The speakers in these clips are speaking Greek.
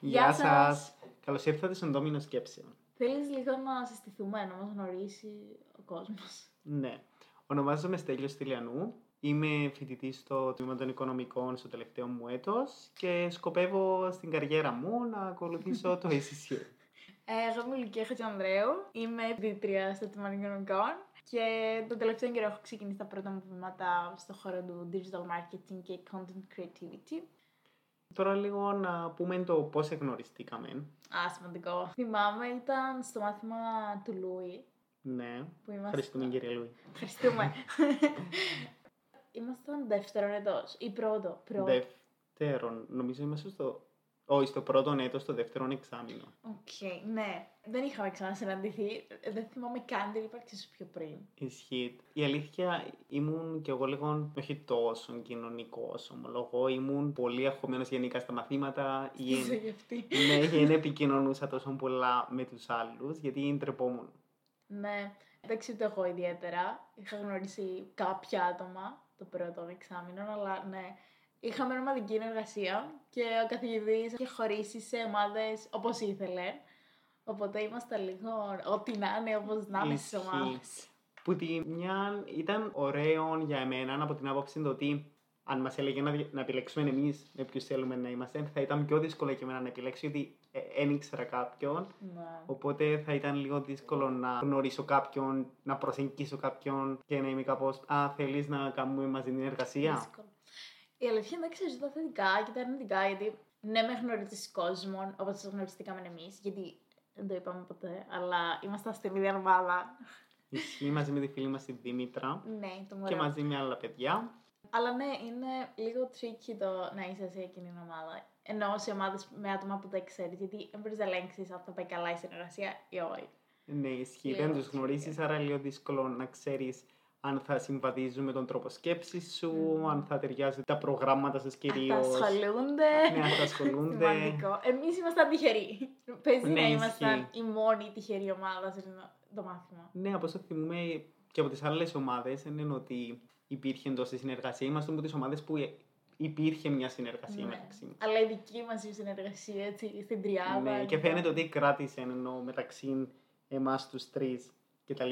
Γεια σας. Καλώς ήρθατε στον Δόμινο Σκέψεων. Θέλεις λίγο να συστηθούμε, να μας γνωρίσει ο κόσμος; Ναι. Ονομάζομαι Στέλιος Τηλιανού. Είμαι φοιτητής στο Τμήμα των Οικονομικών στο τελευταίο μου έτος και σκοπεύω στην καριέρα μου να ακολουθήσω το ACCA. Ε, εγώ είμαι η Λουκία Χατζανδρέου, είμαι φοιτήτρια στο Τμήμα των Οικονομικών και τον τελευταίο καιρό έχω ξεκινήσει τα πρώτα μου βήματα στο χώρο του digital marketing και content creativity. Τώρα λίγο να πούμε το πώς εγνωριστήκαμε. Α, σημαντικό. Θυμάμαι, ήταν στο μάθημα του Λούι. Ναι. Που είμαστε... Ευχαριστούμε κύριε Λούι. Ευχαριστούμε. Ήμασταν δεύτερον έτος ή πρώτο. πρώτο. Δεύτερον, νομίζω είμαστε στο... Όχι, στο πρώτο έτος, στο δεύτερο εξάμεινο. Οκ, ναι. Δεν είχαμε ξανασυναντηθεί. Δεν θυμάμαι καν την ύπαρξή σου πιο πριν. Ισχύει. Η αλήθεια ήμουν κι εγώ λίγο όχι τόσο κοινωνικό ομολογώ. Ήμουν πολύ αγχωμένος γενικά στα μαθήματα. Είσαι γι' αυτή. ναι, και δεν επικοινωνούσα τόσο πολλά με τους άλλους γιατί ντρεπόμουν. Ναι. Δεν ξέρω εγώ ιδιαίτερα. Είχα γνωρίσει κάποια άτομα το πρώτο εξάμεινο, αλλά ναι. Είχαμε ομαδική εργασία και ο καθηγητής είχε χωρίσει σε ομάδες όπως ήθελε. Οπότε είμαστε λίγο ό,τι να είναι, όπως να είναι στι ομάδες. Που τη μια ήταν ωραίο για εμένα από την άποψη το ότι αν μας έλεγε να, να επιλέξουμε εμείς με ποιους θέλουμε να είμαστε, θα ήταν πιο δύσκολο για μένα να επιλέξω γιατί δεν ήξερα κάποιον. Ναι. Οπότε θα ήταν λίγο δύσκολο να γνωρίσω κάποιον, να προσεγγίσω κάποιον και να είμαι κάπως Α, θέλεις να κάνουμε μαζί την εργασία; Δύσκολο. Η αλήθεια είναι ότι τα θετικά και τα αρνητικά, γιατί ναι, με γνωρίζει κόσμο όπως το γνωριστήκαμε εμείς, γιατί δεν το είπαμε ποτέ, αλλά είμαστε στην ίδια ομάδα. Ισχύει μαζί με τη φίλη μας τη Δήμητρα Ναι, το και μωρό. μαζί με άλλα παιδιά. Αλλά ναι, είναι λίγο tricky το να είσαι σε εκείνη την ομάδα. Ενώ σε ομάδες με άτομα που δεν ξέρεις, γιατί δεν μπορείς να ελέγξεις αν θα πάει καλά η συνεργασία ή όχι. Ναι, ισχύει. Λίγο Δεν τους tricky. γνωρίζεις, άρα λίγο δύσκολο να ξέρεις αν θα συμβαδίζουν με τον τρόπο σκέψης σου, Μμμ. αν θα ταιριάζουν τα προγράμματα σας Αν κυρίως. θα ασχολούνται. Ναι, αν θα ασχολούνται. Σημαντικό. Εμείς ήμασταν τυχεροί. Παίζει Ναι, να ήμασταν ισχύει. η μόνη τυχερή ομάδα σε αυτό το μάθημα. Ναι, από όσο θυμούμε και από τις άλλες ομάδες, δεν είναι ότι υπήρχε τόση συνεργασίας. Είμαστε από τις ομάδες που ε- υπήρχε μια συνεργασία Ναι. μεταξύ μας. Αλλά η δική μας η συνεργασία έτσι στην τριάδα. Ναι, και λοιπόν. φαίνεται ότι κράτησε ενώ μεταξύ εμάς τους τρεις κτλ.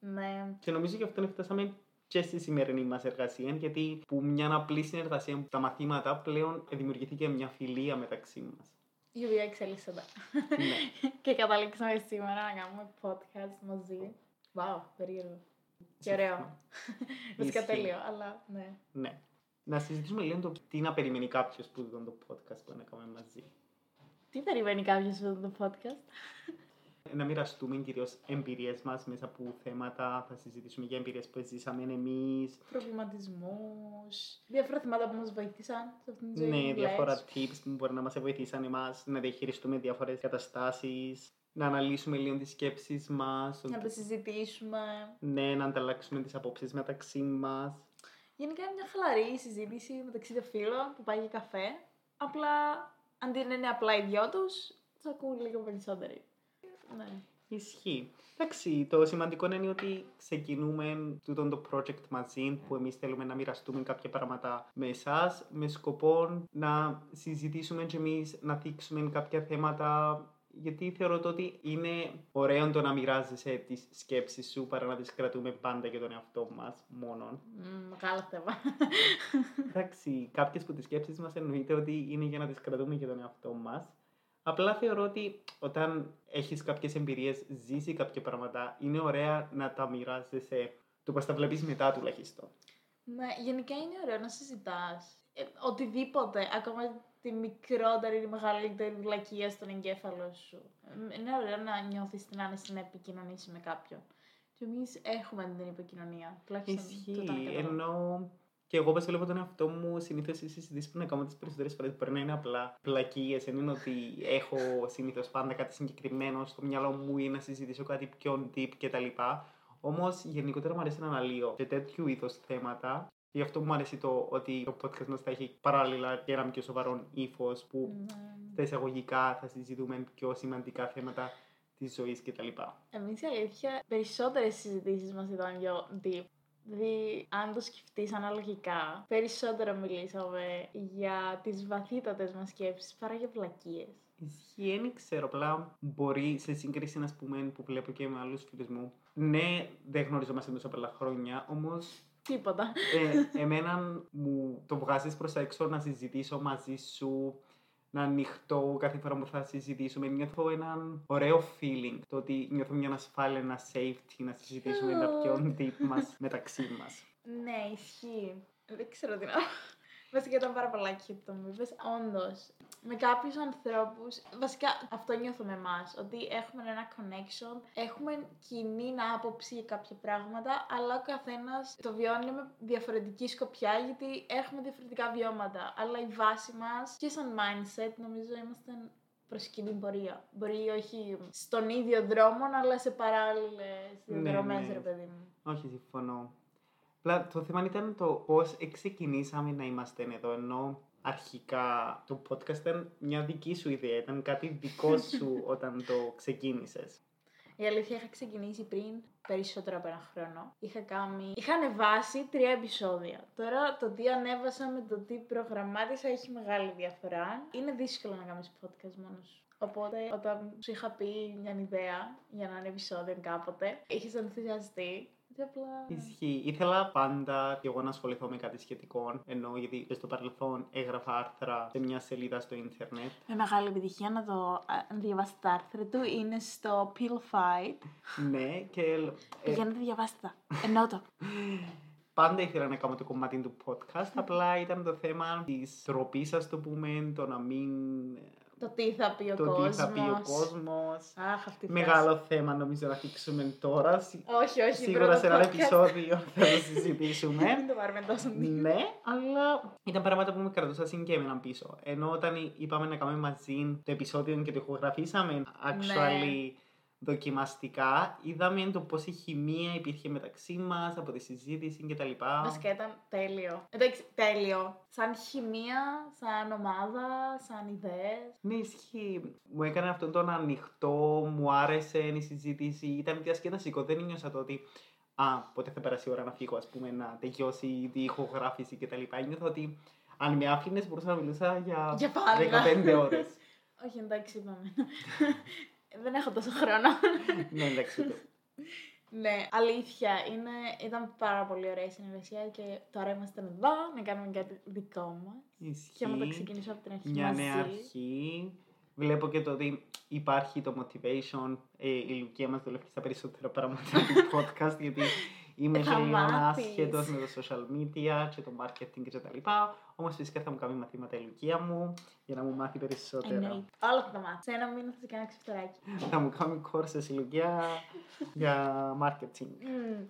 Ναι. Και νομίζω γι' αυτό φτάσαμε και στη σημερινή μας εργασία, γιατί που μια απλή συνεργασία από τα μαθήματα πλέον δημιουργήθηκε μια φιλία μεταξύ μας. Η οποία εξελίσσονταν. ναι. και καταλήξαμε σήμερα να κάνουμε podcast μαζί. Wow, περίεργο. Και ωραίο. Βασικά Ισχύει. τέλειο, αλλά ναι. ναι. Να συζητήσουμε λίγο το τι να περιμένει κάποιος που δει το podcast που να κάνουμε μαζί. Τι περιμένει κάποιος σε αυτό το podcast; Να μοιραστούμε κυρίω εμπειρίες μας μέσα από θέματα. Θα συζητήσουμε για εμπειρίες που ζήσαμε εμείς. Προβληματισμού. Διάφορα θέματα που μας βοήθησαν σε αυτήν την ζωή. Ναι, που διάφορα λες. tips που μπορεί να μας βοηθήσαν εμάς να διαχειριστούμε διάφορες καταστάσεις. Να αναλύσουμε λίγο τις σκέψεις μας. Να τα συζητήσουμε. Ναι, να ανταλλάξουμε τις απόψεις μεταξύ μας. Γενικά είναι μια χαλαρή συζήτηση μεταξύ των φίλων που πάει για καφέ. Απλά αντί να είναι απλά οι δυο τους, τους ακούν λίγο περισσότεροι. Ναι. Ισχύει. Εντάξει, το σημαντικό είναι ότι ξεκινούμε τούτο το project μαζί που εμείς θέλουμε να μοιραστούμε κάποια πράγματα με εσάς με σκοπό να συζητήσουμε και εμείς να θίξουμε κάποια θέματα γιατί θεωρώ το ότι είναι ωραίο το να μοιράζεσαι τις σκέψεις σου παρά να τις κρατούμε πάντα για τον εαυτό μας μόνον. Μμ, Μεγάλο θέμα. Εντάξει, κάποιες από τις σκέψεις μας εννοείται ότι είναι για να τις κρατούμε για τον εαυτό μας. Απλά θεωρώ ότι όταν έχεις κάποιες εμπειρίες, ζήσει κάποια πράγματα, είναι ωραία να τα μοιράζεσαι το πώς τα βλέπεις μετά τουλάχιστον. ναι, γενικά είναι ωραίο να συζητάς. οτιδήποτε, ακόμα τη μικρότερη ή μεγαλύτερη βλακεία στον εγκέφαλο σου. Ε, Είναι ωραίο να νιώθεις την άνεση να επικοινωνήσει με κάποιον. Και εμείς έχουμε την επικοινωνία. Τουλάχιστον Ισχύει. τούτα καταλαβαίνω. Ενώ και εγώ όπως βλέπω τον εαυτό μου, συνήθως οι συζητήσεις που να κάνω τις περισσότερες φορές μπορεί να είναι απλά πλακίες. Δεν είναι ότι έχω συνήθως πάντα κάτι συγκεκριμένο στο μυαλό μου ή να συζητήσω κάτι πιο deep κτλ. Όμως γενικότερα μου αρέσει να αναλύω και τέτοιου είδους θέματα. Γι' αυτό μου αρέσει το ότι το podcast μας θα έχει παράλληλα και ένα πιο σοβαρό ύφος που Ναι. στα εισαγωγικά θα συζητούμε πιο σημαντικά θέματα της ζωής κτλ. Εμείς η αλήθεια, περισσότερες συζητήσεις μας ήταν πιο deep. Δηλαδή, αν το σκεφτείς αναλογικά, περισσότερο μιλήσαμε για τις βαθύτατες μας σκέψεις παρά για βλακίες. Ισχύει, δεν ξέρω. Απλά μπορεί σε σύγκριση, να πούμε, που βλέπω και με άλλους φίλους μου. Ναι, δεν γνωριζόμαστε τόσο πολλά χρόνια, όμως Τίποτα. ε, εμένα μου το βγάζεις προς τα έξω να συζητήσω μαζί σου, να ανοιχτώ κάθε φορά που θα συζητήσουμε. Νιώθω έναν ωραίο feeling. Το ότι νιώθω μια ασφάλεια, ένα safety να συζητήσουμε τα πιο deep μας μεταξύ μας. Ναι, ισχύει. Δεν ξέρω τι να. Βασικά ήταν πάρα πολλά και το μου είπες. Όντως, με κάποιους ανθρώπους, βασικά αυτό νιώθω με εμάς, ότι έχουμε ένα connection, έχουμε κοινή άποψη για κάποια πράγματα, αλλά ο καθένας το βιώνει με διαφορετική σκοπιά, γιατί έχουμε διαφορετικά βιώματα. Αλλά η βάση μας και σαν mindset νομίζω είμαστε προς κοινή πορεία. Μπορεί όχι στον ίδιο δρόμο, αλλά σε παράλληλες Ναι, διαδρομές, ναι. ρε παιδί μου. Όχι, συμφωνώ. Απλά το θέμα ήταν το πώς ξεκινήσαμε να είμαστε εδώ. Ενώ αρχικά το podcast ήταν μια δική σου ιδέα, ήταν κάτι δικό σου όταν το ξεκίνησες. Η αλήθεια είχα ξεκινήσει πριν περισσότερο από ένα χρόνο. Είχα κάνει... Είχα ανεβάσει τρία επεισόδια. Τώρα το τι ανέβασα με το τι προγραμμάτισα έχει μεγάλη διαφορά. Είναι δύσκολο να κάνεις podcast μόνος σου. Οπότε όταν σου είχα πει μια ιδέα για να είναι επεισόδιο κάποτε, είχες ενθουσιαστεί. Και απλά... Ισχύει. Ήθελα πάντα και εγώ να ασχοληθώ με κάτι σχετικό. Ενώ γιατί στο παρελθόν έγραφα άρθρα σε μια σελίδα στο ίντερνετ. Με μεγάλη επιτυχία να το διαβάσετε τα άρθρα του. Είναι στο Pill Fight. ναι, και ε, Πηγαίνετε διαβάστε τα. Εννοώ το. πάντα ήθελα να κάνω το κομμάτι του podcast. Απλά ήταν το θέμα της τροπής, ας το πούμε, το να μην. Το τι θα πει ο το κόσμος. τι θα πει ο κόσμος. Αχ, αυτή η Μεγάλο θέμα νομίζω να θίξουμε τώρα. Σι- φράση. Όχι, όχι. Σίγουρα πρώτο σε ένα podcast. επεισόδιο θα το συζητήσουμε. Μην το πάρουμε τόσο δύσκολο. ναι, αλλά ήταν πράγματα που με κρατούσαν και έμειναν πίσω. Ενώ όταν είπαμε να κάνουμε μαζί το επεισόδιο και το ηχογραφήσαμε actually δοκιμαστικά, είδαμε το πόση χημεία υπήρχε μεταξύ μας από τη συζήτηση κτλ. Βασικά ήταν τέλειο. Εντάξει, τέλειο. Σαν χημεία, σαν ομάδα, σαν ιδέες. Ναι, ισχύει. Μου έκανε αυτόν τον ανοιχτό, μου άρεσε η συζήτηση, ήταν διασκεδαστικό. Δεν νιώσα το ότι Α, πότε θα περάσει η ώρα να φύγω, ας πούμε, να τελειώσει η ηχογράφηση κτλ. Νιώθω ότι αν με άφηνες, μπορούσα να μιλούσα για, Για πάντα. 15 ώρες. Όχι, εντάξει, είπαμε. Δεν έχω τόσο χρόνο. ναι, εντάξει. το- ναι, αλήθεια. Είναι, ήταν πάρα πολύ ωραία η συνεργασία και τώρα είμαστε εδώ να κάνουμε κάτι δικό μας. Και άμα το Ισχύει. ξεκινήσω από την αρχή Μια μαζί. νέα αρχή. Βλέπω και το ότι υπάρχει το motivation. Ε, η Λουκία μας δουλεύει στα περισσότερα πράγματα του podcast, γιατί είμαι Ε, θα λίγο μάθεις. άσχετος με το social media και το marketing και τα λοιπά. Όμως φυσικά θα μου κάνει μαθήματα η Λουκία μου για να μου μάθει περισσότερα. Εννοείται. Όλα θα τα μάθεις. Σε ένα μήνα θα σε κάνω ξεφτεράκι. θα μου κάνει courses η Λουκία για marketing. Mm.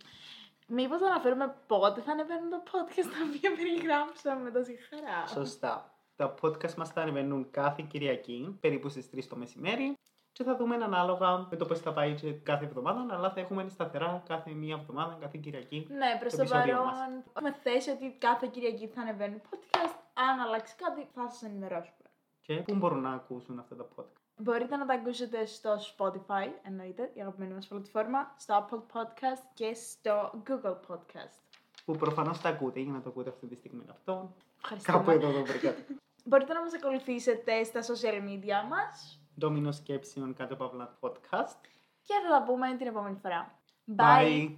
Μήπως αναφέρουμε πότε θα ανεβαίνουν το podcast τα οποία περιγράψαμε με τόση χαρά. Σωστά. Τα podcast μας θα ανεβαίνουν κάθε Κυριακή, περίπου στις 3 το μεσημέρι. Και θα δούμε ανάλογα με το πώς θα πάει και κάθε εβδομάδα, αλλά θα έχουμε σταθερά κάθε μία εβδομάδα, κάθε Κυριακή. Ναι, προς το το επεισόδιο παρόν μας. με θέση ότι κάθε Κυριακή θα ανεβαίνει podcast. Αν αλλάξει κάτι, θα σας ενημερώσουμε. Και πού μπορούν να ακούσουν αυτά τα podcast; Μπορείτε να τα ακούσετε στο Spotify, εννοείται, η αγαπημένη μας πλατφόρμα, στο Apple Podcast και στο Google Podcast. Που προφανώς τα ακούτε για να το ακούτε αυτή τη στιγμή αυτό. Ευχαριστούμε. Κάπου εδώ το βρήκατε. Μπορείτε να μας ακολουθήσετε στα social media μας Ντόμινο σκέψεων κάτω από απλά podcast. και θα τα πούμε την επόμενη φορά. Bye.